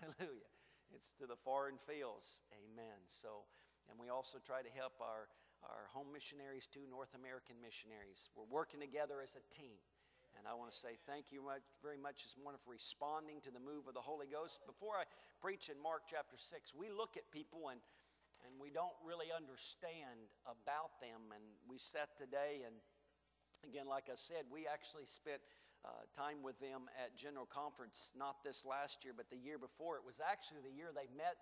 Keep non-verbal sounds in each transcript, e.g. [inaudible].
Hallelujah. It's to the foreign fields. Amen. So, and we also try to help our, our home missionaries too, North American missionaries. We're working together as a team. And I want to say thank you much, very much this morning for responding to the move of the Holy Ghost. Before I preach in Mark chapter 6, we look at people and, and we don't really understand about them. And we sat today, and again, like I said, we actually spent uh, time with them at General Conference, not this last year, but the year before. It was actually the year they met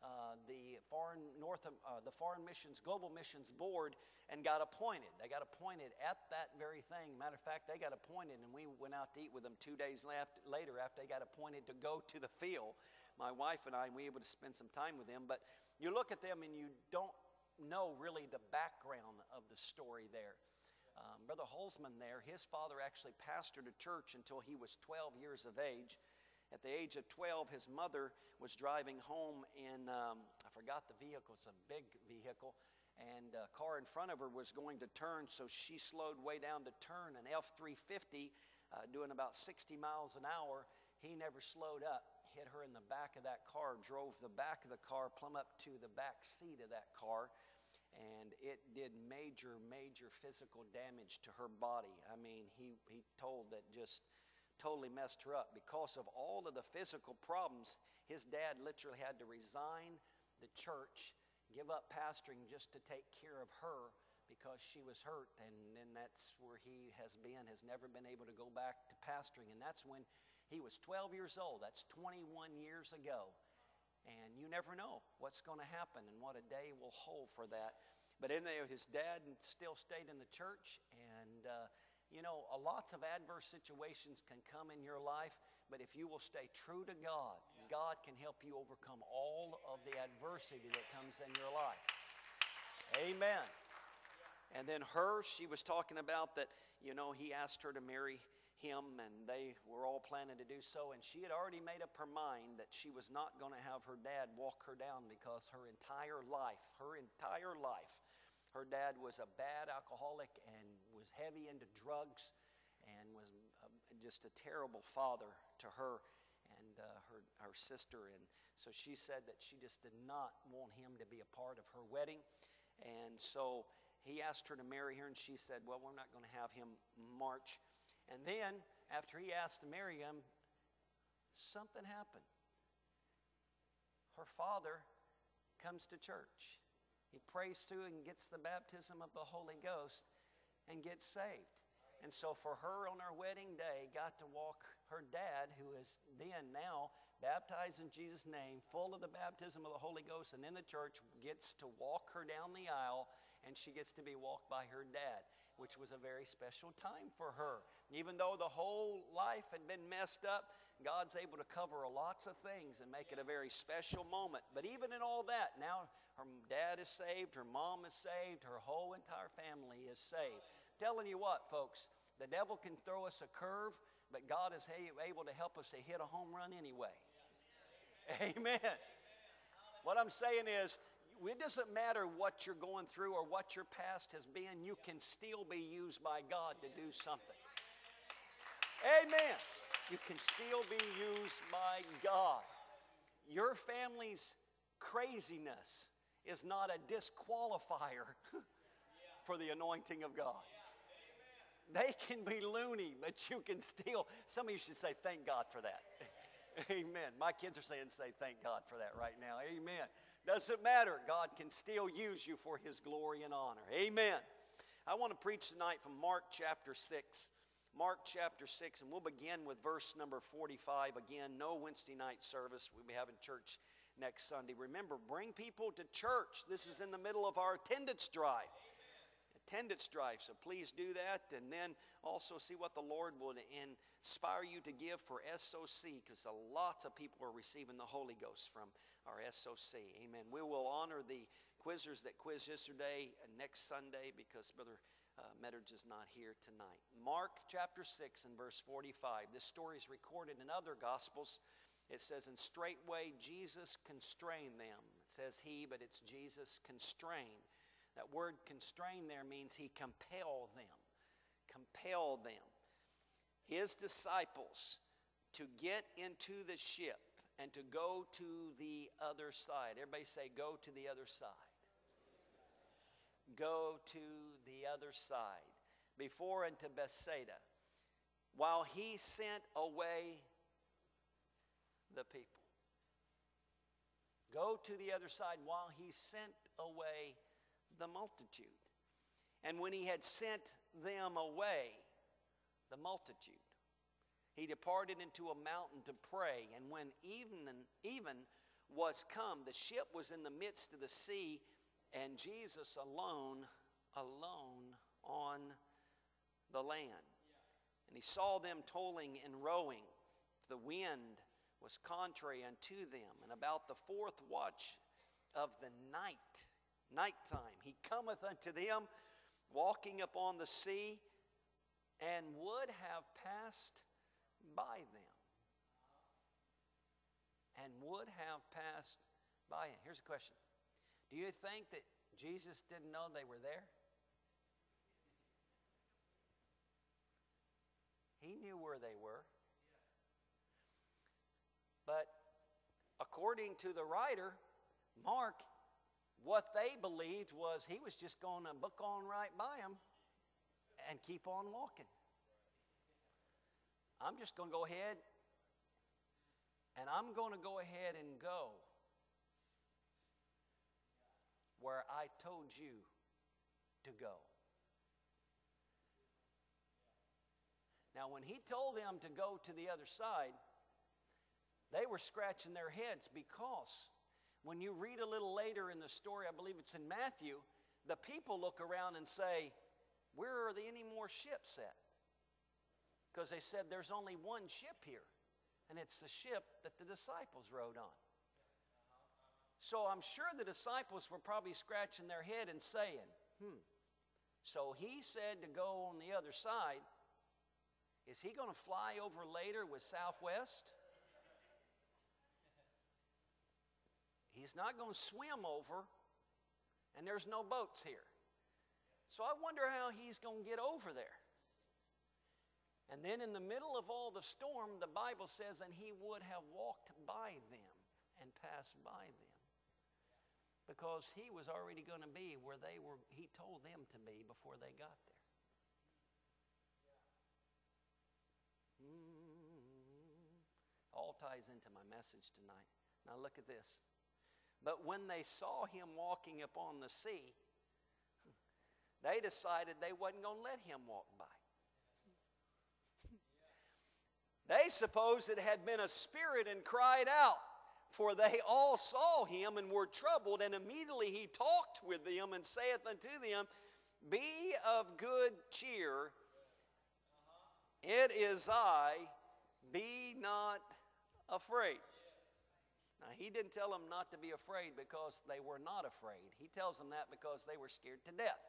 uh, the foreign North, uh, the Foreign Missions Global Missions Board and got appointed. They got appointed at that very thing. Matter of fact, they got appointed, and we went out to eat with them two days left, later after they got appointed to go to the field. My wife and I, and we were able to spend some time with them. But you look at them and you don't know really the background of the story there. Um, Brother Holzman there, his father actually pastored a church until he was 12 years of age. At the age of 12, his mother was driving home in, um, I forgot the vehicle, it's a big vehicle, and a car in front of her was going to turn, so she slowed way down to turn. An F 350 uh, doing about 60 miles an hour, he never slowed up, hit her in the back of that car, drove the back of the car plumb up to the back seat of that car and it did major, major physical damage to her body. I mean, he, he told that just totally messed her up. Because of all of the physical problems, his dad literally had to resign the church, give up pastoring just to take care of her because she was hurt. And then that's where he has been, has never been able to go back to pastoring. And that's when he was 12 years old. That's 21 years ago. And you never know what's going to happen and what a day will hold for that. But there, his dad still stayed in the church, and uh, you know, lots of adverse situations can come in your life, but if you will stay true to God, God can help you overcome all of the adversity that comes in your life. Amen. And then her, she was talking about that, you know, he asked her to marry him, and they were all planning to do so. And she had already made up her mind that she was not going to have her dad walk her down because her entire life, her entire life, her dad was a bad alcoholic and was heavy into drugs and was um, just a terrible father to her and uh, her, her sister. And so she said that she just did not want him to be a part of her wedding. And so he asked her to marry her, and she said, Well, we're not going to have him march. And then, after he asked to marry him, something happened. Her father comes to church. He prays through and gets the baptism of the Holy Ghost and gets saved. And so for her on her wedding day, got to walk her dad, who is then now baptized in Jesus' name, full of the baptism of the Holy Ghost, and in the church, gets to walk her down the aisle, and she gets to be walked by her dad, which was a very special time for her. Even though the whole life had been messed up, God's able to cover lots of things and make it a very special moment. But even in all that, now her dad is saved, her mom is saved, her whole entire family is saved. telling you what, folks, the devil can throw us a curve, but God is able to help us to hit a home run anyway. [laughs] Amen. What I'm saying is, it doesn't matter what you're going through or what your past has been, you can still be used by God to do something. Amen. You can still be used by God. Your family's craziness is not a disqualifier [laughs] for the anointing of God. They can be loony, but you can still. Some of you should say, Thank God for that. Amen. My kids are saying, Say, Thank God for that right now. Amen. Doesn't matter. God can still use you for His glory and honor. Amen. I want to preach tonight from Mark chapter 6. Mark chapter 6, and we'll begin with verse number 45. Again, no Wednesday night service. We'll be having church next Sunday. Remember, bring people to church. This is in the middle of our attendance drive. Attendance drive, so please do that. And then also see what the Lord will inspire you to give for SOC, because lots of people are receiving the Holy Ghost from our SOC. Amen. We will honor the quizzers that quizzed yesterday and next Sunday because Brother uh, Metters is not here tonight. Mark chapter 6 and verse 45. This story is recorded in other Gospels. It says, And straightway Jesus constrained them. It says he, but it's Jesus constrained. That word constrain there means he compelled them. Compelled them. His disciples to get into the ship and to go to the other side. Everybody say, Go to the other side. Go to the other side. Before into Bethsaida, while he sent away the people. Go to the other side while he sent away the multitude. And when he had sent them away, the multitude, he departed into a mountain to pray. And when even, even was come, the ship was in the midst of the sea, and Jesus alone, alone on the land. And he saw them toiling and rowing. The wind was contrary unto them. And about the fourth watch of the night, nighttime, he cometh unto them, walking upon the sea, and would have passed by them. And would have passed by him. Here's a question Do you think that Jesus didn't know they were there? He knew where they were. But according to the writer, Mark, what they believed was he was just going to book on right by them and keep on walking. I'm just going to go ahead and I'm going to go ahead and go where I told you to go. Now, when he told them to go to the other side, they were scratching their heads because when you read a little later in the story, I believe it's in Matthew, the people look around and say, Where are the any more ships at? because they said there's only one ship here, and it's the ship that the disciples rode on. So I'm sure the disciples were probably scratching their head and saying, hmm. So he said to go on the other side. Is he going to fly over later with Southwest? He's not going to swim over, and there's no boats here. So I wonder how he's going to get over there. And then in the middle of all the storm, the Bible says, and he would have walked by them and passed by them. Because he was already going to be where they were, he told them to be before they got there. Mm. All ties into my message tonight. Now look at this. But when they saw him walking upon the sea, they decided they wasn't going to let him walk by. They supposed it had been a spirit and cried out, for they all saw him and were troubled. And immediately he talked with them and saith unto them, Be of good cheer, it is I, be not afraid. Now, he didn't tell them not to be afraid because they were not afraid. He tells them that because they were scared to death.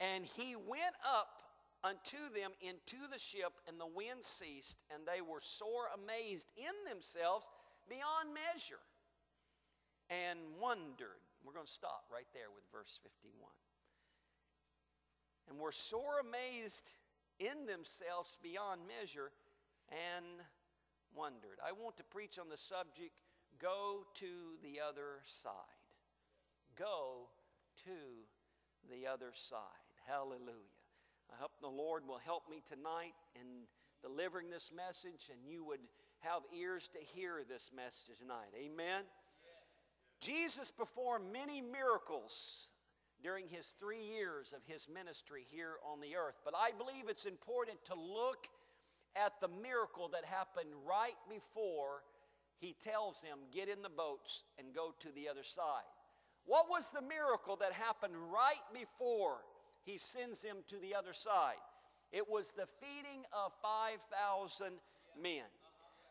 And he went up unto them into the ship, and the wind ceased, and they were sore amazed in themselves beyond measure, and wondered. We're going to stop right there with verse 51. And were sore amazed in themselves beyond measure, and wondered. I want to preach on the subject go to the other side. Go to the other side. Hallelujah. I hope the Lord will help me tonight in delivering this message and you would have ears to hear this message tonight. Amen. Jesus performed many miracles during his three years of his ministry here on the earth. But I believe it's important to look at the miracle that happened right before he tells them, Get in the boats and go to the other side. What was the miracle that happened right before he sends him to the other side. It was the feeding of 5,000 men.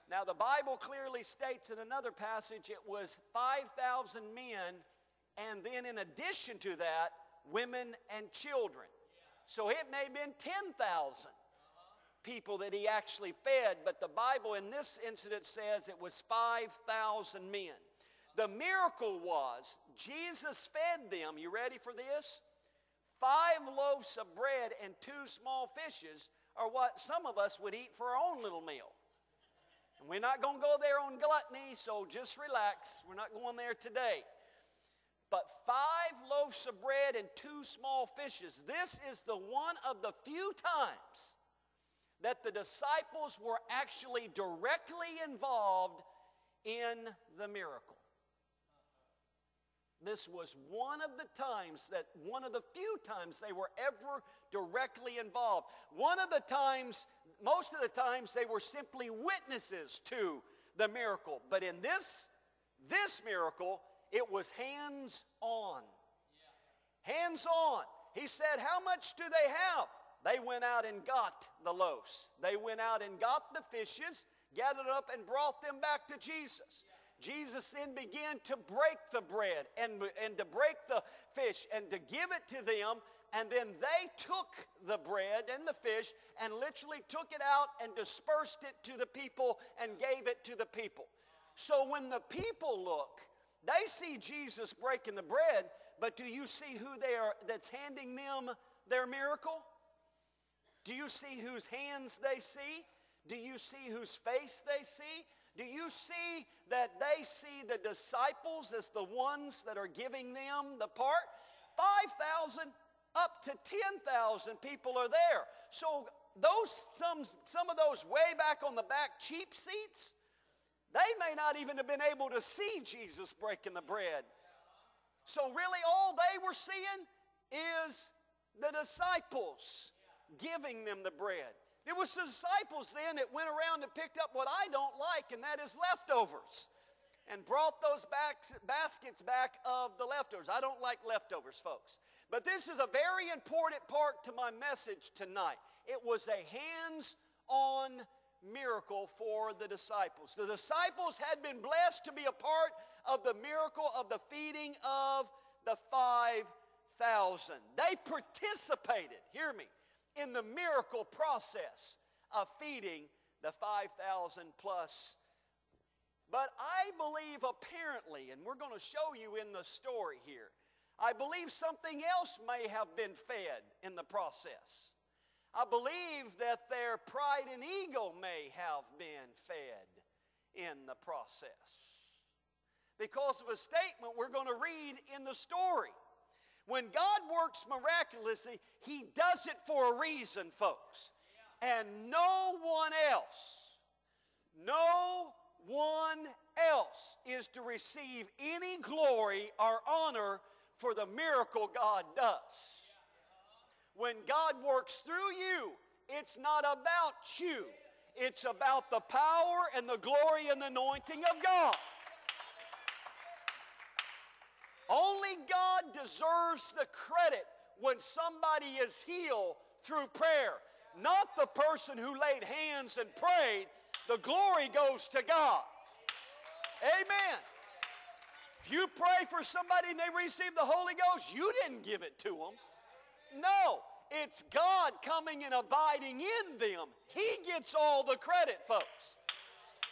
Now, the Bible clearly states in another passage it was 5,000 men, and then in addition to that, women and children. So it may have been 10,000 people that he actually fed, but the Bible in this incident says it was 5,000 men. The miracle was Jesus fed them. You ready for this? Five loaves of bread and two small fishes are what some of us would eat for our own little meal. And We're not going to go there on gluttony, so just relax. We're not going there today. But five loaves of bread and two small fishes. This is the one of the few times that the disciples were actually directly involved in the miracle. This was one of the times that, one of the few times they were ever directly involved. One of the times, most of the times, they were simply witnesses to the miracle. But in this, this miracle, it was hands on. Hands on. He said, How much do they have? They went out and got the loaves. They went out and got the fishes, gathered up, and brought them back to Jesus. Jesus then began to break the bread and, and to break the fish and to give it to them. And then they took the bread and the fish and literally took it out and dispersed it to the people and gave it to the people. So when the people look, they see Jesus breaking the bread, but do you see who they are that's handing them their miracle? Do you see whose hands they see? Do you see whose face they see? Do you see that they see the disciples as the ones that are giving them the part? 5,000 up to 10,000 people are there. So those some some of those way back on the back cheap seats, they may not even have been able to see Jesus breaking the bread. So really all they were seeing is the disciples giving them the bread. It was the disciples then that went around and picked up what I don't like, and that is leftovers, and brought those baskets back of the leftovers. I don't like leftovers, folks. But this is a very important part to my message tonight. It was a hands on miracle for the disciples. The disciples had been blessed to be a part of the miracle of the feeding of the 5,000. They participated, hear me, in the miracle process of feeding the 5,000 plus. But I believe apparently, and we're going to show you in the story here, I believe something else may have been fed in the process. I believe that their pride and ego may have been fed in the process. Because of a statement we're going to read in the story. When God works miraculously, He does it for a reason, folks. And no one else, no one else is to receive any glory or honor for the miracle God does. When God works through you, it's not about you, it's about the power and the glory and the anointing of God. Only God deserves the credit when somebody is healed through prayer, not the person who laid hands and prayed. The glory goes to God. Amen. If you pray for somebody and they receive the Holy Ghost, you didn't give it to them. No, it's God coming and abiding in them. He gets all the credit, folks.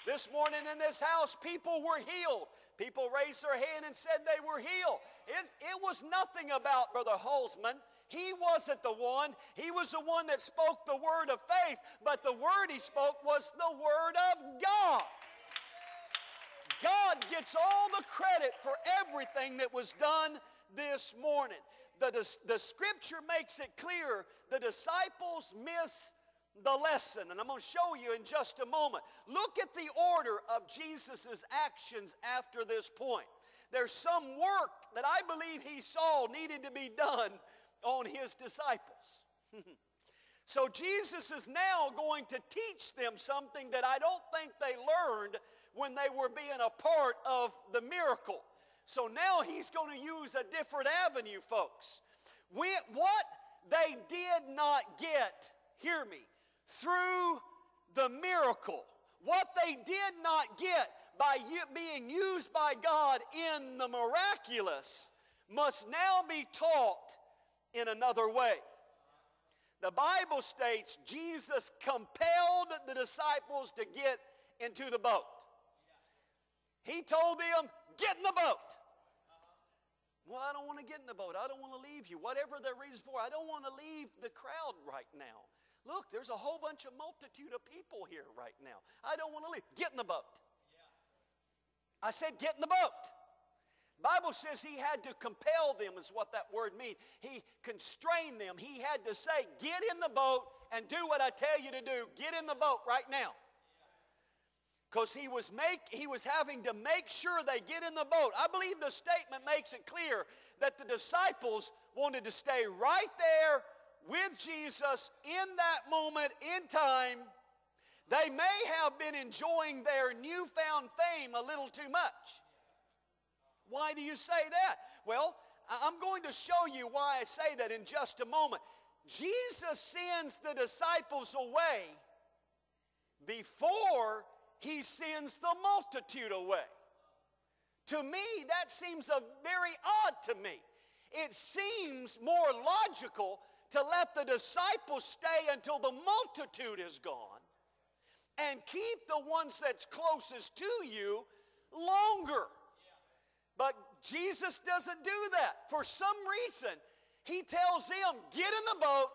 This morning in this house, people were healed. People raised their hand and said they were healed. It, it was nothing about Brother Holzman. He wasn't the one. He was the one that spoke the word of faith, but the word he spoke was the word of God. God gets all the credit for everything that was done this morning. The, the scripture makes it clear the disciples miss the lesson, and I'm going to show you in just a moment. Look at the order of Jesus' actions after this point. There's some work that I believe he saw needed to be done on his disciples. [laughs] so Jesus is now going to teach them something that I don't think they learned when they were being a part of the miracle. So now he's going to use a different avenue, folks. We, what they did not get, hear me, through the miracle. What they did not get by being used by God in the miraculous must now be taught in another way. The Bible states Jesus compelled the disciples to get into the boat. He told them, Get in the boat. Well, I don't want to get in the boat. I don't want to leave you. Whatever their reasons for, I don't want to leave the crowd right now. Look, there's a whole bunch of multitude of people here right now. I don't want to leave. Get in the boat. I said, get in the boat. Bible says he had to compel them, is what that word means. He constrained them. He had to say, get in the boat and do what I tell you to do. Get in the boat right now. Because he was make he was having to make sure they get in the boat. I believe the statement makes it clear that the disciples wanted to stay right there with Jesus in that moment in time, they may have been enjoying their newfound fame a little too much. Why do you say that? Well, I'm going to show you why I say that in just a moment. Jesus sends the disciples away before he sends the multitude away. To me, that seems a very odd to me. It seems more logical to let the disciples stay until the multitude is gone and keep the ones that's closest to you longer. But Jesus doesn't do that. For some reason, he tells them, get in the boat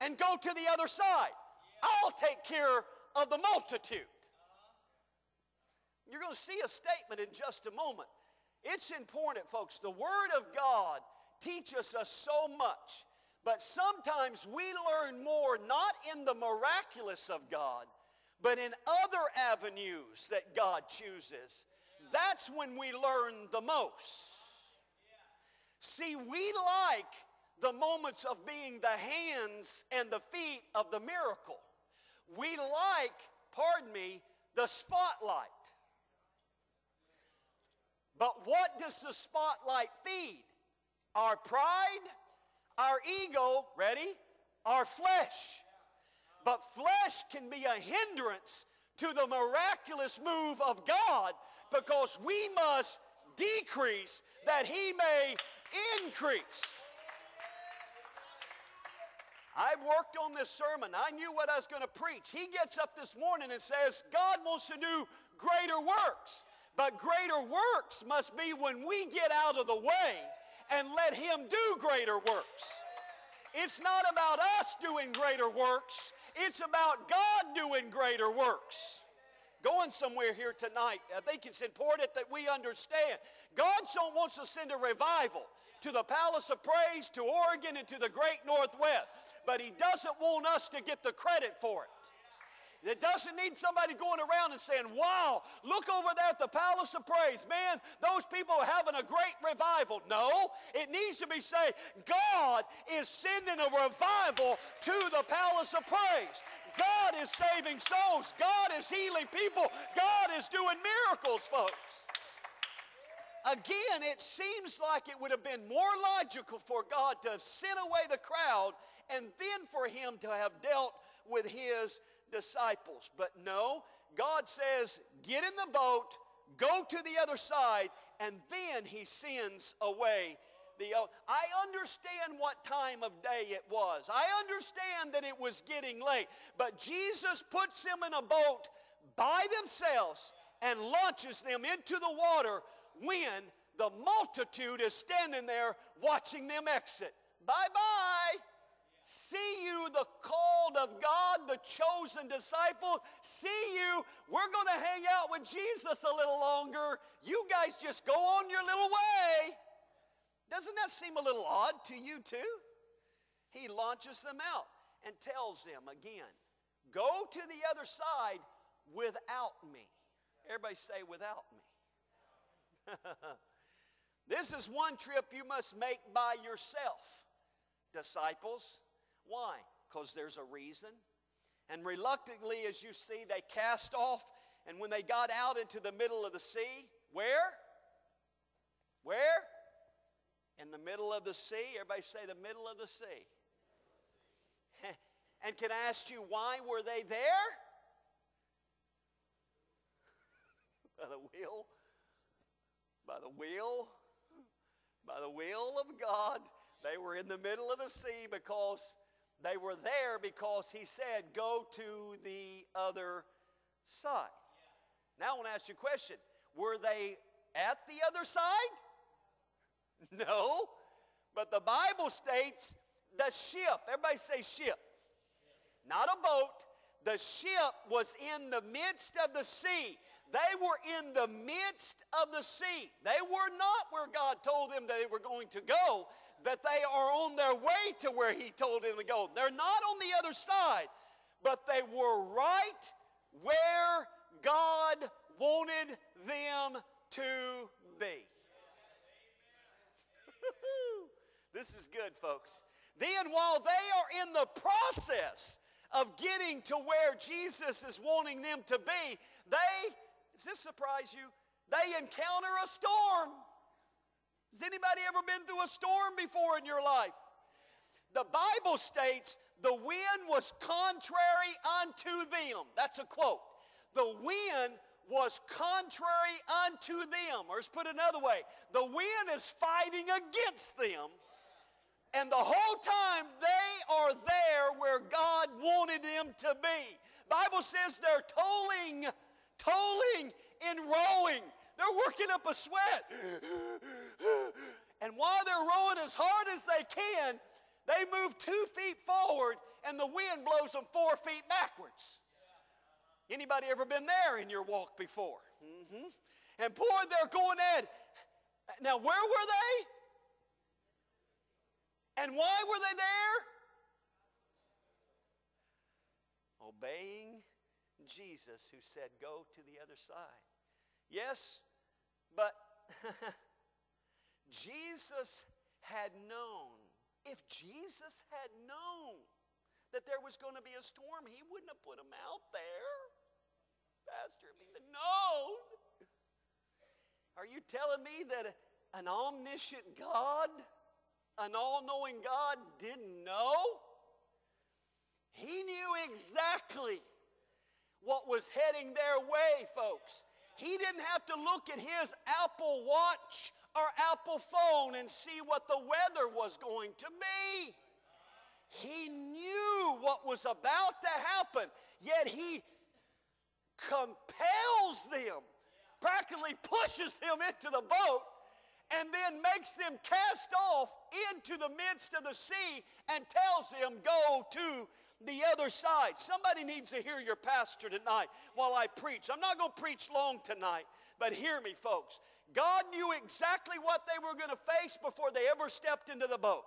and go to the other side. I'll take care of the multitude. You're going to see a statement in just a moment. It's important, folks. The Word of God teaches us so much. But sometimes we learn more not in the miraculous of God, but in other avenues that God chooses. That's when we learn the most. See, we like the moments of being the hands and the feet of the miracle. We like, pardon me, the spotlight. But what does the spotlight feed? Our pride, our ego, ready? Our flesh. But flesh can be a hindrance to the miraculous move of God because we must decrease that He may increase. I worked on this sermon. I knew what I was going to preach. He gets up this morning and says, God wants to do greater works. But greater works must be when we get out of the way and let Him do greater works. It's not about us doing greater works, it's about God doing greater works. Going somewhere here tonight, I think it's important that we understand God so wants to send a revival to the Palace of Praise, to Oregon, and to the great Northwest, but He doesn't want us to get the credit for it. It doesn't need somebody going around and saying, Wow, look over there at the Palace of Praise. Man, those people are having a great revival. No, it needs to be saying, God is sending a revival to the Palace of Praise. God is saving souls. God is healing people. God is doing miracles, folks. Again, it seems like it would have been more logical for God to have sent away the crowd and then for him to have dealt with his disciples. But no, God says, get in the boat, go to the other side, and then He sends away the. I understand what time of day it was. I understand that it was getting late. But Jesus puts them in a boat by themselves and launches them into the water when the multitude is standing there watching them exit. Bye bye. See you, the called of God, the chosen disciple. See you. We're going to hang out with Jesus a little longer. You guys just go on your little way. Doesn't that seem a little odd to you, too? He launches them out and tells them again go to the other side without me. Everybody say, without me. [laughs] this is one trip you must make by yourself, disciples. Why? Because there's a reason. And reluctantly, as you see, they cast off. And when they got out into the middle of the sea, where? Where? In the middle of the sea. Everybody say the middle of the sea. [laughs] and can I ask you, why were they there? [laughs] By the will? By the will? By the will of God. They were in the middle of the sea because they were there because he said, Go to the other side. Now I want to ask you a question Were they at the other side? [laughs] No. But the Bible states the ship, everybody say ship. not a boat. The ship was in the midst of the sea. They were in the midst of the sea. They were not where God told them they were going to go, but they are on their way to where He told them to go. They're not on the other side, but they were right where God wanted them to be. [laughs] this is good, folks. Then, while they are in the process of getting to where Jesus is wanting them to be, they, does this surprise you? They encounter a storm. Has anybody ever been through a storm before in your life? The Bible states the wind was contrary unto them. That's a quote. The wind was contrary unto them. Or let's put it another way the wind is fighting against them. And the whole time they are there where God wanted them to be. Bible says they're tolling, tolling and rowing. They're working up a sweat. And while they're rowing as hard as they can, they move two feet forward and the wind blows them four feet backwards. Anybody ever been there in your walk before? Mm-hmm. And boy, they're going at. Now, where were they? And why were they there? Obeying Jesus, who said, Go to the other side. Yes, but [laughs] Jesus had known. If Jesus had known that there was going to be a storm, he wouldn't have put them out there. Pastor, if he'd known. Are you telling me that an omniscient God an all knowing God didn't know? He knew exactly what was heading their way, folks. He didn't have to look at his Apple Watch or Apple phone and see what the weather was going to be. He knew what was about to happen, yet he compels them, practically pushes them into the boat and then makes them cast off into the midst of the sea and tells them, Go to the other side. Somebody needs to hear your pastor tonight while I preach. I'm not going to preach long tonight, but hear me, folks. God knew exactly what they were going to face before they ever stepped into the boat.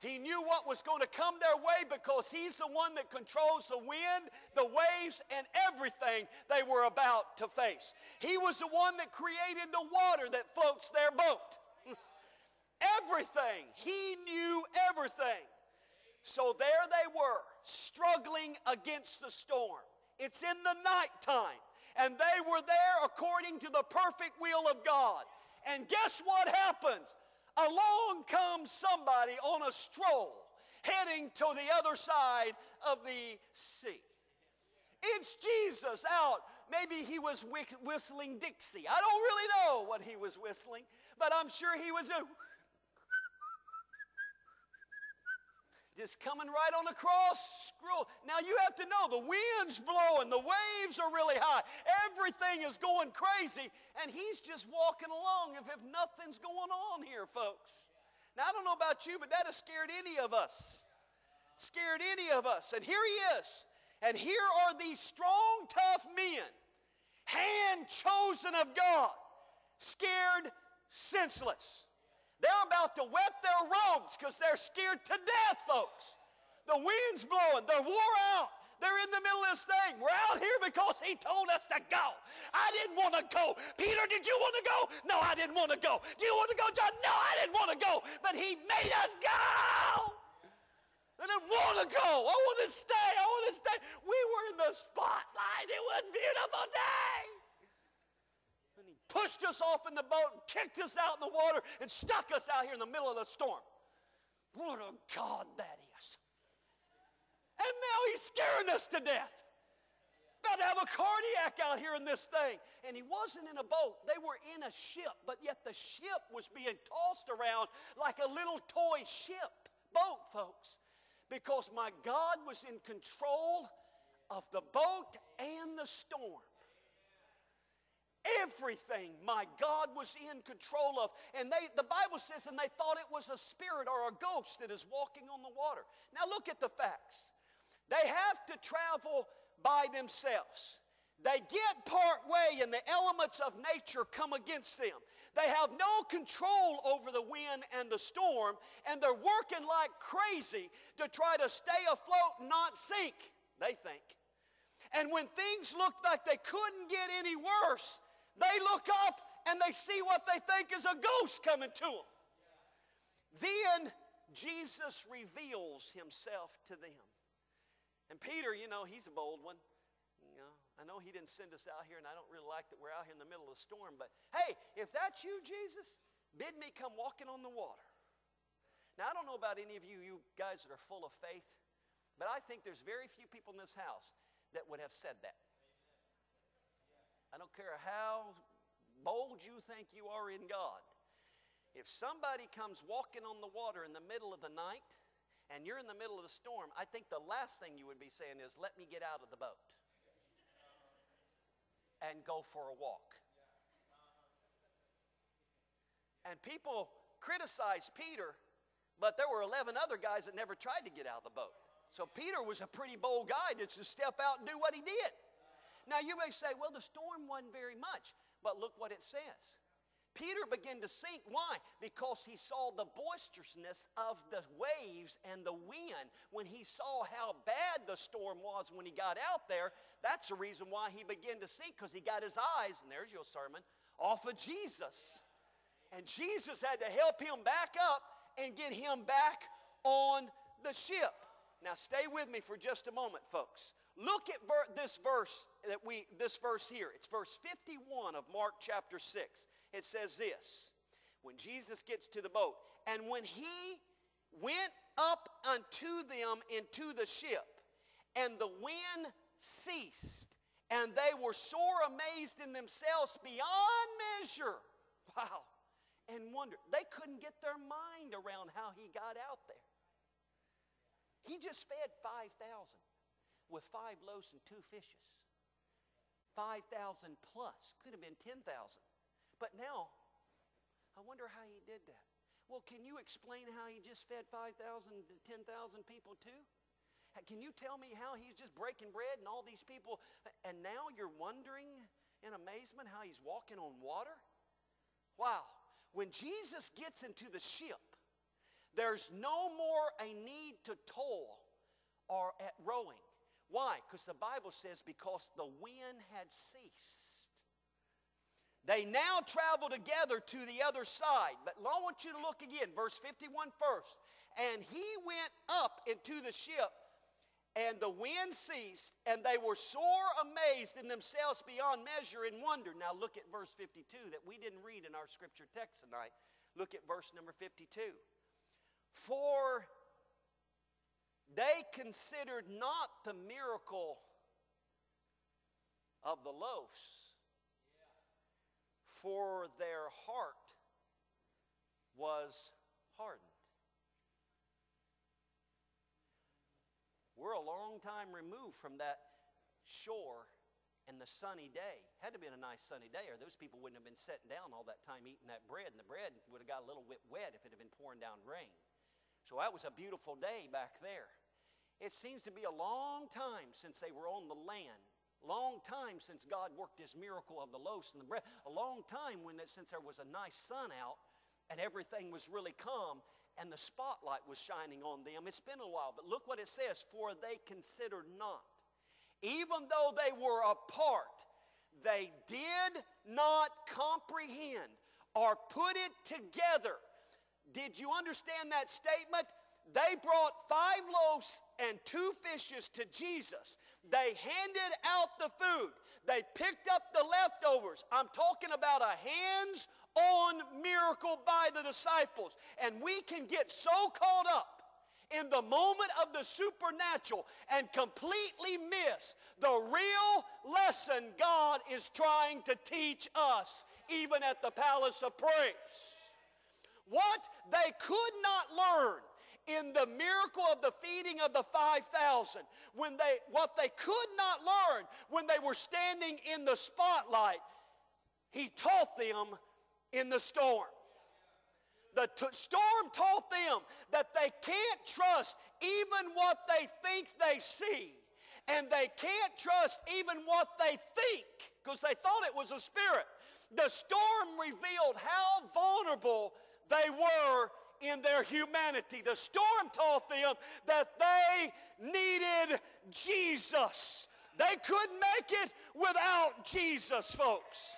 He knew what was going to come their way because He's the one that controls the wind, the waves, and everything they were about to face. He was the one that created the water that floats their boat. [laughs] everything. He knew everything. So there they were, struggling against the storm. It's in the nighttime, and they were there according to the perfect will of God. And guess what happens? along comes somebody on a stroll heading to the other side of the sea. It's Jesus out. Maybe he was whistling Dixie. I don't really know what he was whistling, but I'm sure he was a just coming right on across. Scroll. Now you have to know the wind's blowing, the waves are really high, everything is going crazy, and he's just walking along as if nothing's going on here, folks. Now I don't know about you, but that has scared any of us. Scared any of us. And here he is. And here are these strong, tough men, hand chosen of God, scared senseless. They're about to wet their robes because they're scared to death, folks. The wind's blowing, they're wore out. They're in the middle of this thing. We're out here because he told us to go. I didn't want to go. Peter, did you want to go? No, I didn't want to go. Do you want to go, John? No, I didn't want to go. But he made us go. I didn't want to go. I want to stay. I want to stay. We were in the spotlight. It was beautiful day pushed us off in the boat kicked us out in the water and stuck us out here in the middle of the storm. What a God that is. And now he's scaring us to death. About to have a cardiac out here in this thing. And he wasn't in a boat, they were in a ship, but yet the ship was being tossed around like a little toy ship, boat, folks. Because my God was in control of the boat and the storm. Everything my God was in control of. And they, the Bible says, and they thought it was a spirit or a ghost that is walking on the water. Now look at the facts. They have to travel by themselves. They get part way and the elements of nature come against them. They have no control over the wind and the storm, and they're working like crazy to try to stay afloat and not sink, they think. And when things look like they couldn't get any worse, they look up and they see what they think is a ghost coming to them. Then Jesus reveals himself to them. And Peter, you know, he's a bold one. You know, I know he didn't send us out here, and I don't really like that we're out here in the middle of the storm, but hey, if that's you, Jesus, bid me come walking on the water. Now, I don't know about any of you, you guys that are full of faith, but I think there's very few people in this house that would have said that. I don't care how bold you think you are in God. If somebody comes walking on the water in the middle of the night and you're in the middle of a storm, I think the last thing you would be saying is, Let me get out of the boat and go for a walk. And people criticized Peter, but there were 11 other guys that never tried to get out of the boat. So Peter was a pretty bold guy to just step out and do what he did. Now you may say, well, the storm wasn't very much, but look what it says. Peter began to sink. Why? Because he saw the boisterousness of the waves and the wind. When he saw how bad the storm was when he got out there, that's the reason why he began to sink, because he got his eyes, and there's your sermon, off of Jesus. And Jesus had to help him back up and get him back on the ship. Now stay with me for just a moment, folks. Look at ver- this verse that we this verse here. It's verse 51 of Mark chapter 6. It says this. When Jesus gets to the boat, and when he went up unto them into the ship, and the wind ceased, and they were sore amazed in themselves beyond measure. Wow. And wondered. They couldn't get their mind around how he got out there. He just fed 5,000 with five loaves and two fishes. 5,000 plus. Could have been 10,000. But now, I wonder how he did that. Well, can you explain how he just fed 5,000 to 10,000 people too? Can you tell me how he's just breaking bread and all these people, uh, and now you're wondering in amazement how he's walking on water? Wow. When Jesus gets into the ship, there's no more a need to toil or at rowing. Why? Because the Bible says, because the wind had ceased. They now travel together to the other side. But I want you to look again, verse 51 first. And he went up into the ship, and the wind ceased, and they were sore amazed in themselves beyond measure and wonder. Now look at verse 52 that we didn't read in our scripture text tonight. Look at verse number 52. For they considered not the miracle of the loaves, for their heart was hardened. We're a long time removed from that shore and the sunny day. Had to been a nice sunny day, or those people wouldn't have been sitting down all that time eating that bread, and the bread would have got a little bit wet if it had been pouring down rain. So that was a beautiful day back there. It seems to be a long time since they were on the land. Long time since God worked His miracle of the loaves and the bread. A long time when it, since there was a nice sun out and everything was really calm and the spotlight was shining on them. It's been a while, but look what it says: For they considered not, even though they were apart, they did not comprehend or put it together did you understand that statement? They brought five loaves and two fishes to Jesus. They handed out the food. They picked up the leftovers. I'm talking about a hands on miracle by the disciples. And we can get so caught up in the moment of the supernatural and completely miss the real lesson God is trying to teach us, even at the palace of praise. What they could not learn in the miracle of the feeding of the 5,000, when they, what they could not learn when they were standing in the spotlight, he taught them in the storm. The t- storm taught them that they can't trust even what they think they see. And they can't trust even what they think because they thought it was a spirit. The storm revealed how vulnerable they were in their humanity. The storm taught them that they needed Jesus. They couldn't make it without Jesus, folks.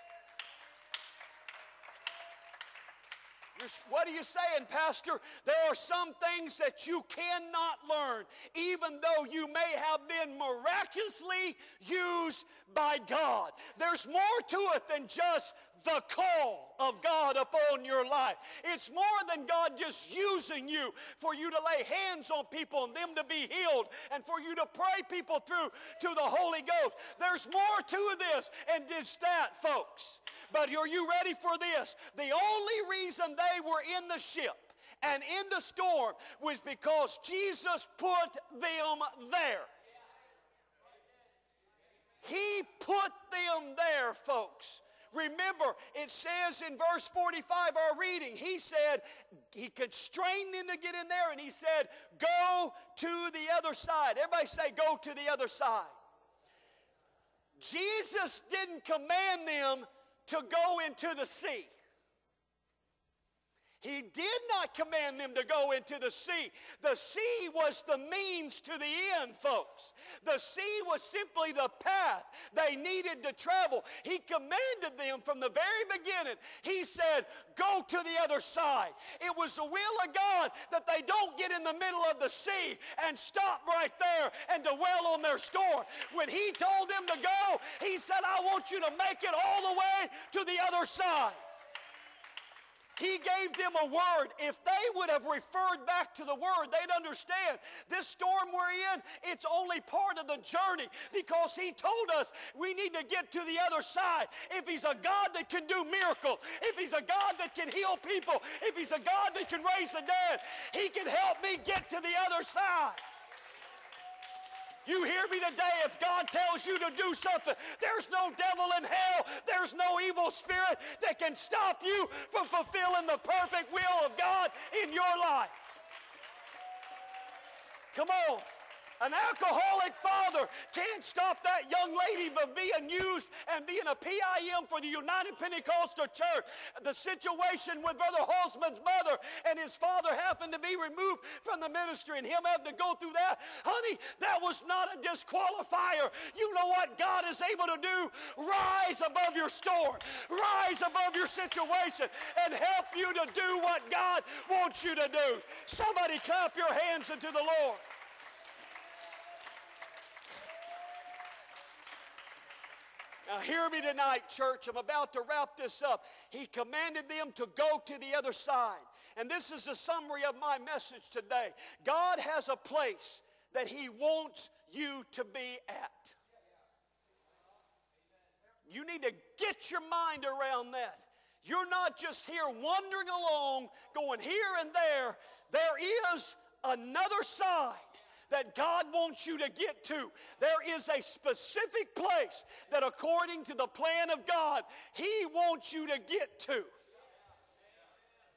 What are you saying, Pastor? There are some things that you cannot learn, even though you may have been miraculously used by God. There's more to it than just the call of God upon your life. It's more than God just using you for you to lay hands on people and them to be healed and for you to pray people through to the Holy Ghost. There's more to this and it's that, folks. But are you ready for this? The only reason they were in the ship and in the storm was because Jesus put them there. He put them there, folks. Remember, it says in verse 45, our reading, he said, he constrained them to get in there and he said, Go to the other side. Everybody say, Go to the other side. Jesus didn't command them to go into the sea. He did not command them to go into the sea. The sea was the means to the end, folks. The sea was simply the path they needed to travel. He commanded them from the very beginning. He said, Go to the other side. It was the will of God that they don't get in the middle of the sea and stop right there and dwell on their storm. When He told them to go, He said, I want you to make it all the way to the other side. He gave them a word. If they would have referred back to the word, they'd understand this storm we're in, it's only part of the journey because He told us we need to get to the other side. If He's a God that can do miracles, if He's a God that can heal people, if He's a God that can raise the dead, He can help me get to the other side. You hear me today? If God tells you to do something, there's no devil in hell, there's no evil spirit that can stop you from fulfilling the perfect will of God in your life. Come on. An alcoholic father can't stop that young lady from being used and being a PIM for the United Pentecostal Church. The situation with Brother Holzman's mother and his father having to be removed from the ministry and him having to go through that, honey, that was not a disqualifier. You know what God is able to do? Rise above your storm, rise above your situation, and help you to do what God wants you to do. Somebody clap your hands unto the Lord. Now, hear me tonight, church. I'm about to wrap this up. He commanded them to go to the other side. And this is a summary of my message today. God has a place that He wants you to be at. You need to get your mind around that. You're not just here wandering along, going here and there. There is another side that God wants you to get to. There is a specific place that, according to the plan of God, He wants you to get to.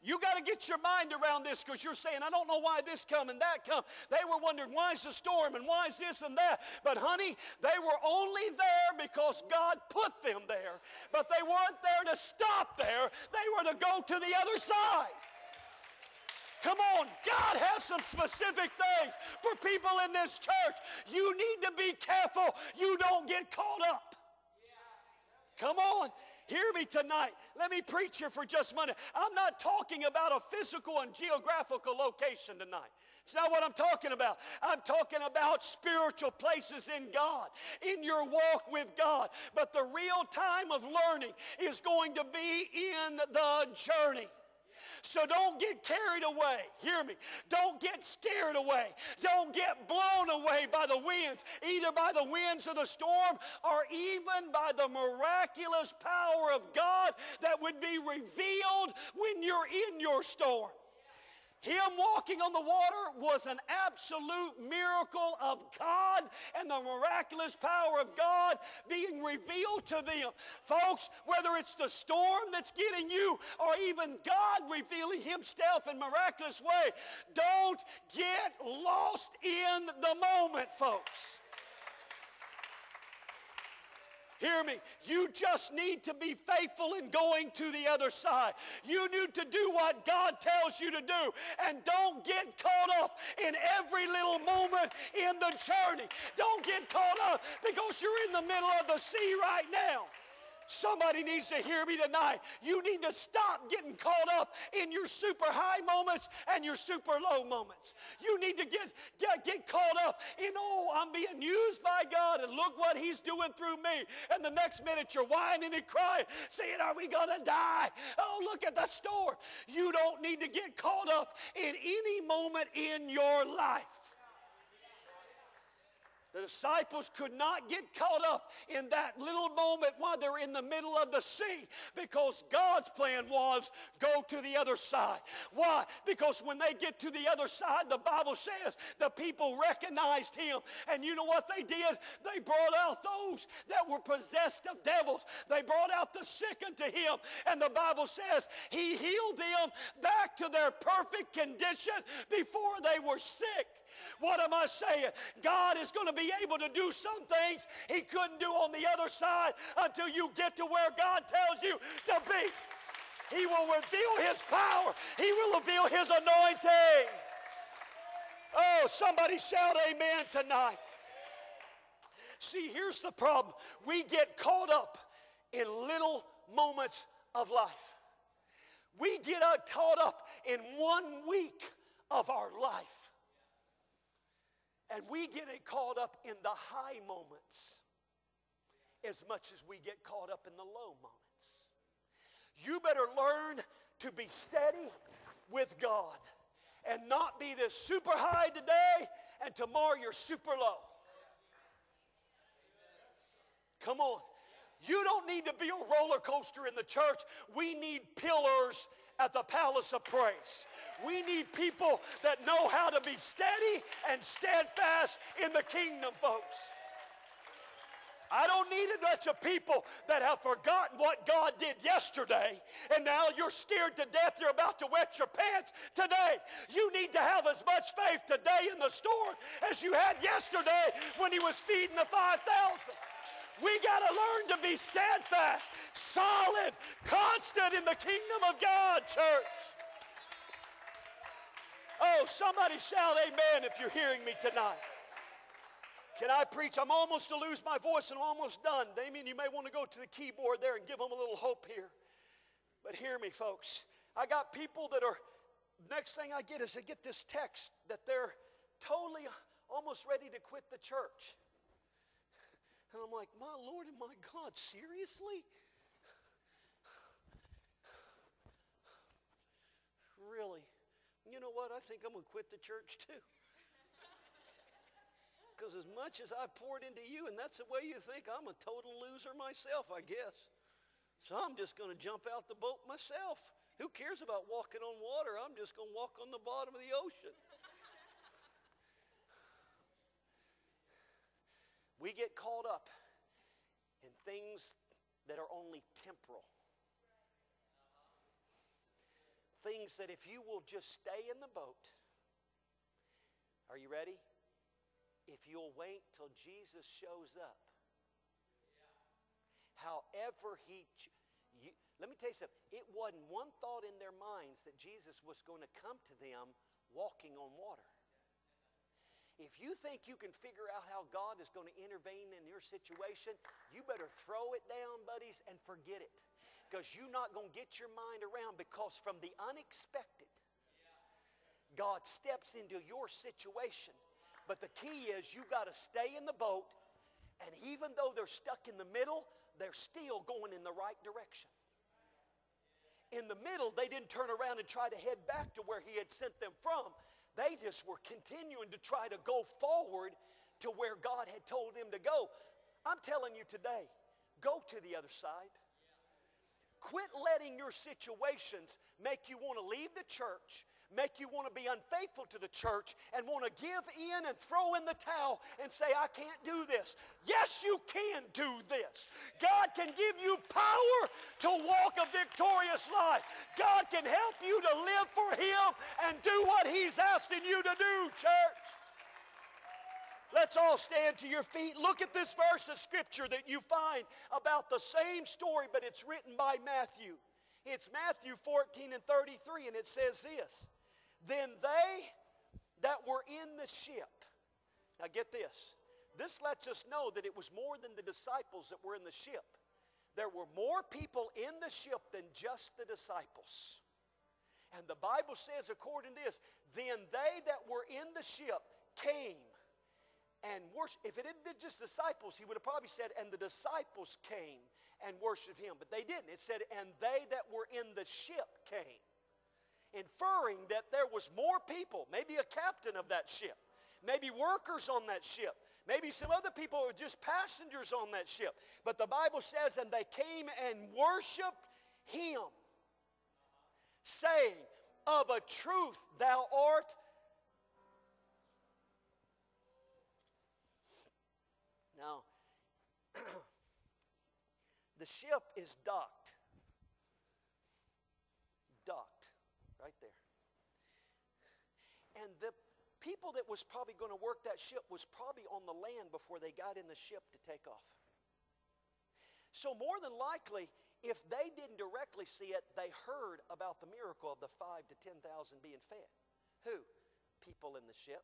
You got to get your mind around this because you're saying, I don't know why this come and that come. They were wondering, why is the storm and why is this and that? But honey, they were only there because God put them there. But they weren't there to stop there. They were to go to the other side. Come on, God has some specific things for people in this church. You need to be careful you don't get caught up. Come on. Hear me tonight. Let me preach here for just a minute. I'm not talking about a physical and geographical location tonight. It's not what I'm talking about. I'm talking about spiritual places in God, in your walk with God. But the real time of learning is going to be in the journey. So don't get carried away. Hear me. Don't get scared away. Don't get blown away by the winds, either by the winds of the storm or even by the miraculous power of God that would be revealed when you're in your storm. Him walking on the water was an absolute miracle of God and the miraculous power of God being revealed to them. Folks, whether it's the storm that's getting you or even God revealing Himself in miraculous way, don't get lost in the moment, folks. Hear me. You just need to be faithful in going to the other side. You need to do what God tells you to do. And don't get caught up in every little moment in the journey. Don't get caught up because you're in the middle of the sea right now. Somebody needs to hear me tonight. You need to stop getting caught up in your super high moments and your super low moments. You need to get, get, get caught up in, oh, I'm being used by God and look what He's doing through me. And the next minute you're whining and crying, saying, Are we going to die? Oh, look at the storm. You don't need to get caught up in any moment in your life. The disciples could not get caught up in that little moment while they're in the middle of the sea because God's plan was go to the other side. Why? Because when they get to the other side, the Bible says the people recognized him. And you know what they did? They brought out those that were possessed of devils. They brought out the sick unto him. And the Bible says he healed them back to their perfect condition before they were sick. What am I saying? God is going to be able to do some things He couldn't do on the other side until you get to where God tells you to be. He will reveal His power, He will reveal His anointing. Oh, somebody shout amen tonight. See, here's the problem we get caught up in little moments of life. We get caught up in one week of our life. And we get it caught up in the high moments as much as we get caught up in the low moments. You better learn to be steady with God and not be this super high today and tomorrow you're super low. Come on. You don't need to be a roller coaster in the church. We need pillars at the palace of praise. We need people that know how to be steady and steadfast in the kingdom, folks. I don't need a bunch of people that have forgotten what God did yesterday and now you're scared to death you're about to wet your pants today. You need to have as much faith today in the storm as you had yesterday when He was feeding the 5,000. We got to learn to be steadfast, solid, constant in the kingdom of God, church. Oh, somebody shout amen if you're hearing me tonight. Can I preach? I'm almost to lose my voice and I'm almost done. Damien, you may want to go to the keyboard there and give them a little hope here. But hear me, folks. I got people that are, next thing I get is I get this text that they're totally almost ready to quit the church. And I'm like, my Lord and my God, seriously? really? You know what? I think I'm going to quit the church too. Because as much as I poured into you, and that's the way you think, I'm a total loser myself, I guess. So I'm just going to jump out the boat myself. Who cares about walking on water? I'm just going to walk on the bottom of the ocean. We get caught up in things that are only temporal. Things that if you will just stay in the boat, are you ready? If you'll wait till Jesus shows up, however he. You, let me tell you something. It wasn't one thought in their minds that Jesus was going to come to them walking on water. If you think you can figure out how God is going to intervene in your situation, you better throw it down, buddies, and forget it. Because you're not going to get your mind around because from the unexpected, God steps into your situation. But the key is you got to stay in the boat, and even though they're stuck in the middle, they're still going in the right direction. In the middle, they didn't turn around and try to head back to where He had sent them from. They just were continuing to try to go forward to where God had told them to go. I'm telling you today, go to the other side. quit letting your situations make you want to leave the church, make you want to be unfaithful to the church and want to give in and throw in the towel and say, I can't do this. Yes, you can do this. God can give you power to walk a victorious life. God can help you to live for Him and do what He's asking you to do, church. Let's all stand to your feet. Look at this verse of scripture that you find about the same story, but it's written by Matthew. It's Matthew 14 and 33, and it says this Then they that were in the ship, now get this, this lets us know that it was more than the disciples that were in the ship. There were more people in the ship than just the disciples. And the Bible says, according to this, then they that were in the ship came and worship. If it had been just disciples, he would have probably said, and the disciples came and worshiped him. But they didn't. It said, and they that were in the ship came. Inferring that there was more people, maybe a captain of that ship, maybe workers on that ship, maybe some other people were just passengers on that ship. But the Bible says, and they came and worshiped him, saying, Of a truth, thou art [clears throat] Now, [clears throat] the ship is docked right there. And the people that was probably going to work that ship was probably on the land before they got in the ship to take off. So, more than likely, if they didn't directly see it, they heard about the miracle of the five to 10,000 being fed. Who? People in the ship.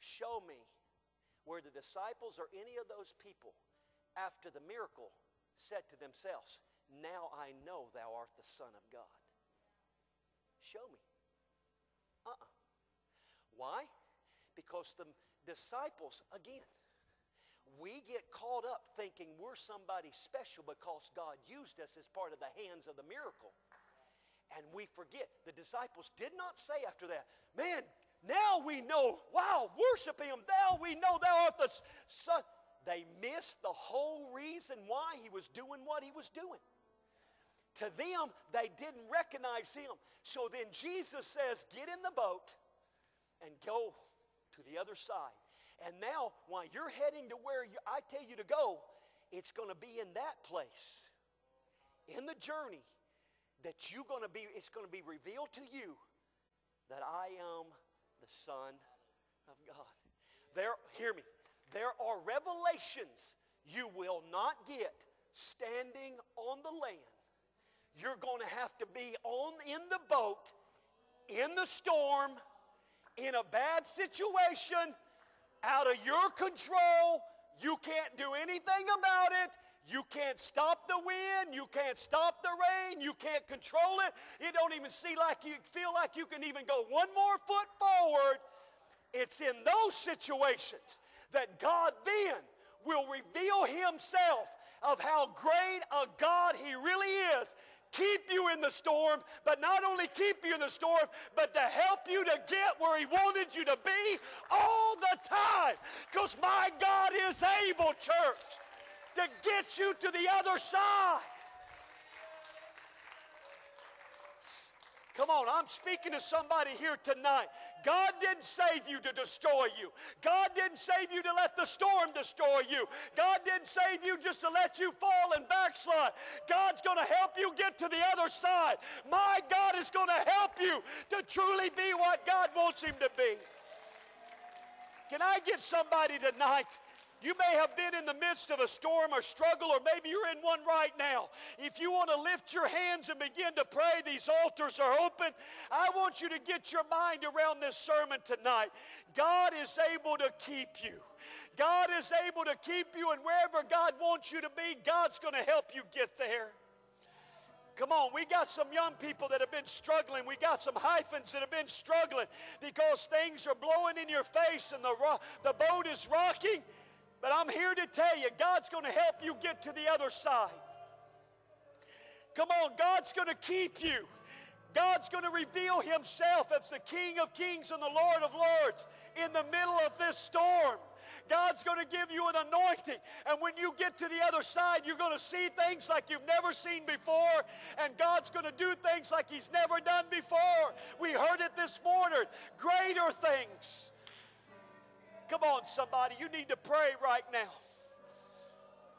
Show me where the disciples or any of those people, after the miracle, said to themselves, Now I know thou art the Son of God. Show me. Uh uh-uh. uh Why? Because the disciples, again, we get caught up thinking we're somebody special because God used us as part of the hands of the miracle. And we forget. The disciples did not say after that, Man, now we know, wow, worship him. Now we know thou art the Son. They missed the whole reason why he was doing what he was doing. To them, they didn't recognize him. So then Jesus says, Get in the boat and go to the other side. And now, while you're heading to where you, I tell you to go, it's going to be in that place, in the journey, that you're going to be, it's going to be revealed to you that I am the Son of God. There, hear me, there are revelations you will not get standing on the land. You're going to have to be on in the boat, in the storm, in a bad situation, out of your control. You can't do anything about it. You can't stop the wind. You can't stop the rain. You can't control it. It don't even see like you feel like you can even go one more foot forward. It's in those situations that God then will reveal Himself of how great a God He really is. Keep you in the storm, but not only keep you in the storm, but to help you to get where He wanted you to be all the time. Because my God is able, church to get you to the other side. Come on, I'm speaking to somebody here tonight. God didn't save you to destroy you. God didn't save you to let the storm destroy you. God didn't save you just to let you fall and backslide. God's going to help you get to the other side. My God is going to help you to truly be what God wants Him to be. Can I get somebody tonight you may have been in the midst of a storm or struggle, or maybe you're in one right now. If you want to lift your hands and begin to pray, these altars are open. I want you to get your mind around this sermon tonight. God is able to keep you. God is able to keep you, and wherever God wants you to be, God's going to help you get there. Come on, we got some young people that have been struggling. We got some hyphens that have been struggling because things are blowing in your face and the, the boat is rocking. But I'm here to tell you, God's going to help you get to the other side. Come on, God's going to keep you. God's going to reveal Himself as the King of Kings and the Lord of Lords in the middle of this storm. God's going to give you an anointing. And when you get to the other side, you're going to see things like you've never seen before. And God's going to do things like He's never done before. We heard it this morning greater things. Come on, somebody, you need to pray right now.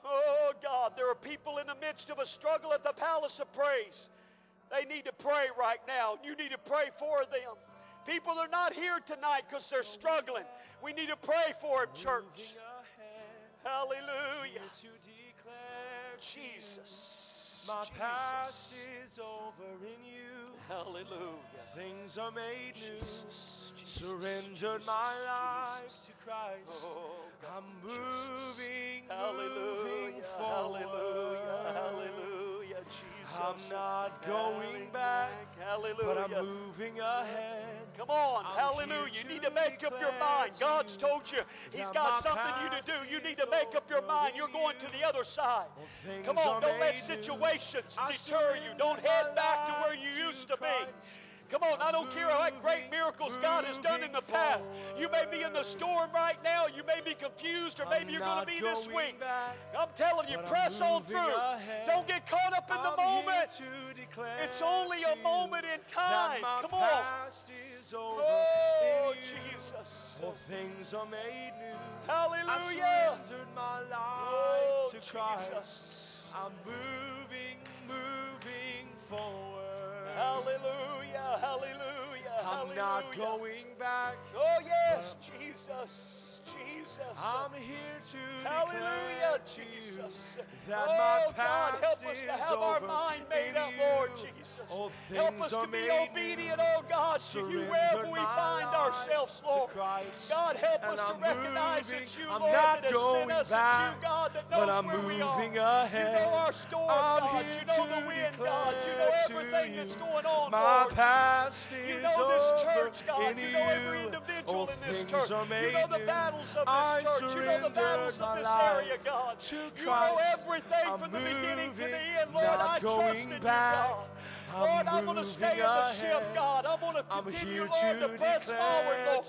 Oh, God, there are people in the midst of a struggle at the palace of praise. They need to pray right now. You need to pray for them. People are not here tonight because they're struggling. We need to pray for them, church. Hallelujah. Jesus. My past is over in you. Hallelujah. Things are made new. Surrendered my life to Christ. Oh, I'm moving, moving Hallelujah. forward. Hallelujah. Hallelujah. Jesus. I'm not going back, but I'm moving ahead. Come on, I'm hallelujah. You need to to make up your mind. God's told you He's got something you to do. You need to make up your mind. You're going to the other side. Come on, don't let situations deter you. Don't head back to where you used to be. Come on, I don't care what great miracles God has done in the past. You may be in the storm right now. You may be confused, or maybe you're going to be this week. I'm telling you, press on through. Don't get caught up in the moment. It's only a moment in time. Come on. past is over Oh. Jesus. All things are made new. Hallelujah. I my life Oh, to Jesus. I'm moving, moving forward. Hallelujah. Hallelujah. I'm not going back. Oh, yes, Jesus. Jesus. I'm here to Hallelujah, to Jesus. that oh, my God, help us to have our mind made up. Lord Jesus. Help us to be obedient, oh God, to you wherever we find ourselves, Lord. God, help us to I'm recognize moving. it's you, I'm Lord, that has sent us. Back, you, God, that but knows I'm where we are. moving You ahead. know our storm, I'm God. You know the wind, God. You know to everything that's going on, My Lord. past You know this church, God. You know every individual in this church. You know the new. Battles of I this church. You know the battles of this area, God. to You know everything I'm from the beginning to the end, Lord. I trust in you. God. I'm Lord, I'm going to stay in the ship. God. I'm going to I'm continue, Lord, to to press forward, Lord.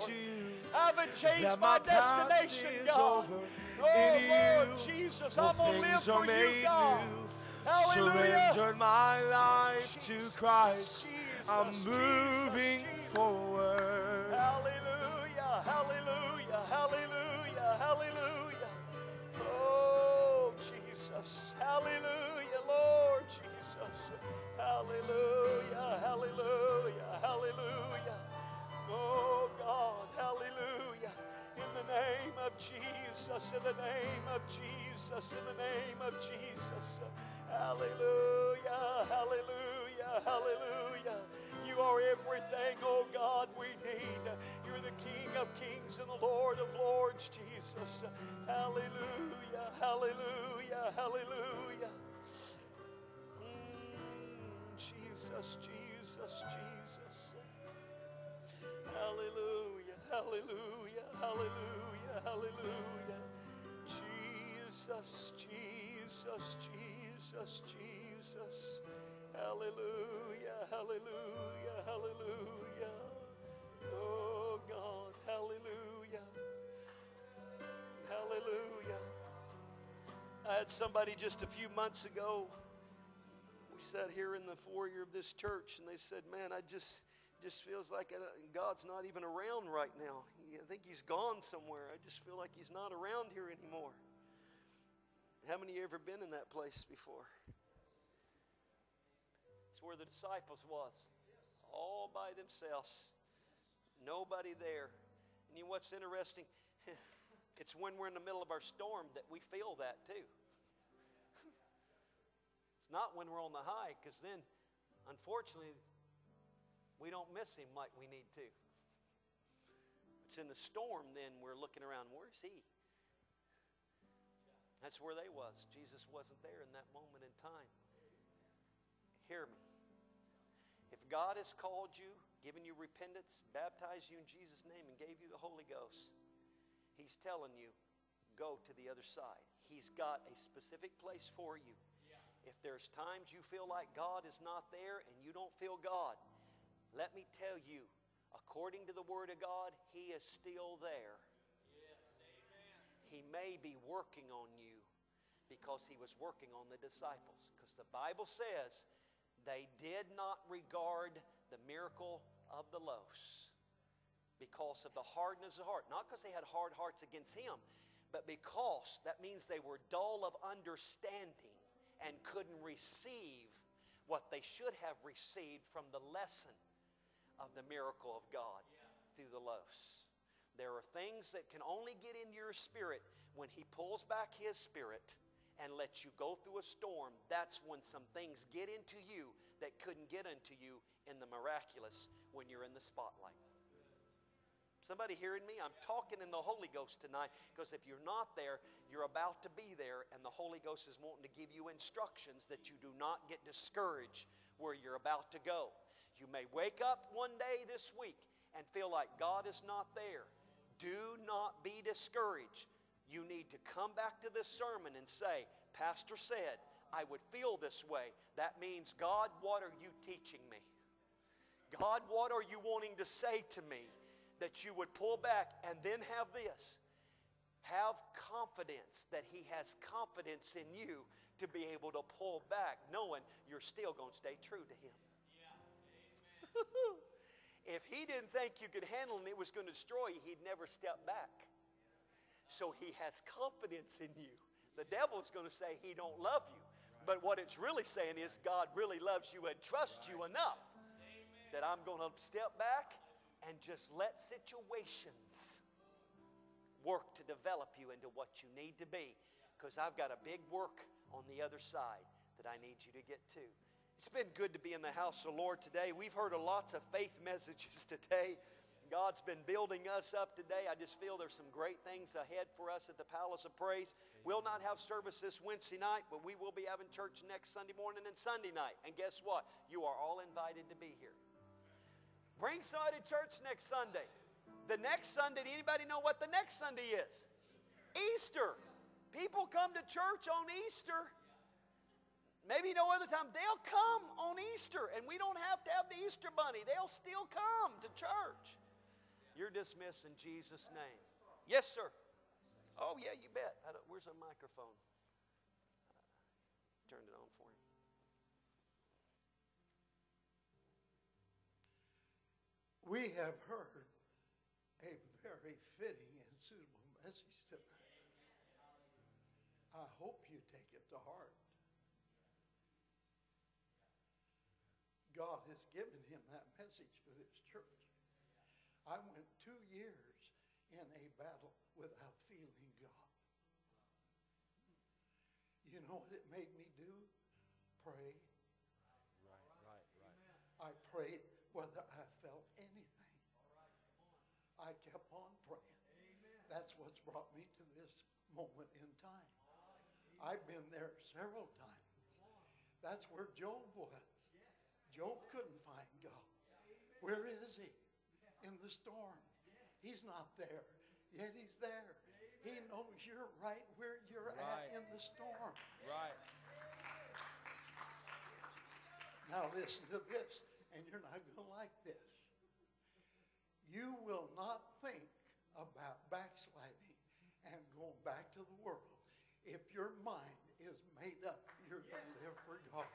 I haven't changed my my destination, God. over Oh, in Lord you. Jesus, I'm going to live for you, God. new. Hallelujah. Surrendered my life Jesus, to Christ. I'm moving Jesus, Jesus. forward. Hallelujah, hallelujah, hallelujah. Oh, Jesus. Hallelujah, Lord Jesus. Hallelujah, hallelujah, hallelujah. Oh, God, hallelujah. In the name of Jesus, in the name of Jesus, in the name of Jesus. Hallelujah, hallelujah, hallelujah. You are everything, oh God, we need. The King of kings and the Lord of lords, Jesus. Hallelujah, hallelujah, hallelujah. Mm, Jesus, Jesus, Jesus. Hallelujah, hallelujah, hallelujah, hallelujah. Jesus, Jesus, Jesus, Jesus. Hallelujah, hallelujah, hallelujah. Oh Hallelujah. I had somebody just a few months ago. We sat here in the foyer of this church, and they said, "Man, I just just feels like uh, God's not even around right now. I think He's gone somewhere. I just feel like He's not around here anymore." How many of you ever been in that place before? It's where the disciples was, all by themselves, nobody there. And you know what's interesting? [laughs] It's when we're in the middle of our storm that we feel that too. [laughs] It's not when we're on the high, because then, unfortunately, we don't miss him like we need to. It's in the storm, then we're looking around, where's he? That's where they was. Jesus wasn't there in that moment in time. Hear me. If God has called you, given you repentance, baptized you in Jesus' name, and gave you the Holy Ghost, He's telling you, go to the other side. He's got a specific place for you. If there's times you feel like God is not there and you don't feel God, Let me tell you, according to the Word of God, He is still there. He may be working on you because He was working on the disciples. Because the Bible says they did not regard the miracle of the loaves because of the hardness of heart. Not because they had hard hearts against Him, but because that means they were dull of understanding and couldn't receive what they should have received from the lesson of the miracle of God through the loaves. There are things that can only get into your spirit when He pulls back His spirit and lets you go through a storm. That's when some things get into you that couldn't get into you in the miraculous when you're in the spotlight. Somebody hearing me? I'm talking in the Holy Ghost tonight because if you're not there, you're about to be there, and the Holy Ghost is wanting to give you instructions that you do not get discouraged where you're about to go. You may wake up one day this week and feel like God is not there. Do not be discouraged. You need to come back to this sermon and say, Pastor said, I would feel this way. That means, God, what are you teaching me? God, what are you wanting to say to me? That you would pull back and then have this. Have confidence that He has confidence in you to be able to pull back, knowing you're still going to stay true to Him. [laughs] if He didn't think you could handle it and it was going to destroy you, He'd never step back. So He has confidence in you. The devil's going to say He don't love you. But what it's really saying is God really loves you and trusts you enough that I'm going to step back and just let situations work to develop you into what you need to be because I've got a big work on the other side that I need you to get to. It's been good to be in the house of the Lord today. We've heard a lots of faith messages [laughs] today. God's been building us up today. I just feel there's some great things ahead for us at the Palace of Praise. We'll not have service this Wednesday night, but we will be having church next Sunday morning and Sunday night. And guess what? You are all invited to be here. Bring somebody to church next Sunday. The next Sunday, anybody know what the next Sunday is? Easter. People come to church on Easter. Maybe no other time. They'll come on Easter, and we don't have to have the Easter bunny. They'll still come to church. You're dismissed in Jesus' name. Yes, sir. Oh, yeah, you bet. Where's the microphone? Uh, turned it on for him. We have heard a very fitting and suitable message tonight. I hope you take it to heart. God has given him that message for this church. I went two years in a battle without feeling God. You know what it made me do? Pray. I prayed whether I felt anything. I kept on praying. That's what's brought me to this moment in time. I've been there several times. That's where Job was. Job couldn't find God. Where is he? In the storm. He's not there, yet he's there. He knows you're right where you're Right. at in the storm. Right. Now listen to this, and you're not going to like this. You will not think about backsliding and going back to the world if your mind is made up. You're going to live for God.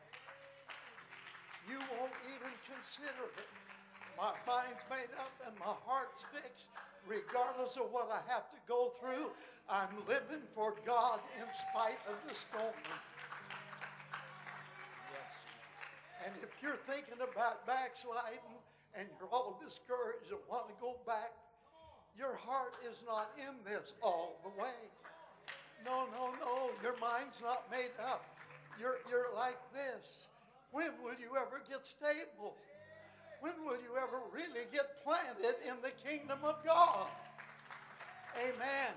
You won't even consider it. My mind's made up and my heart's fixed. Regardless of what I have to go through, I'm living for God in spite of the storm. Yes, Jesus. And if you're thinking about backsliding and you're all discouraged and want to go back, your heart is not in this all the way. No, no, no. Your mind's not made up. You're, you're like this. When will you ever get stable? When will you ever really get planted in the kingdom of God? Amen.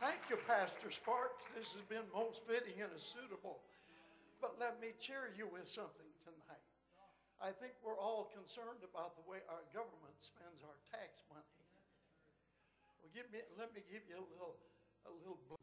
Thank you, Pastor Sparks. This has been most fitting and suitable. But let me cheer you with something tonight. I think we're all concerned about the way our government spends our tax money. Well, give me, let me give you a little, a little.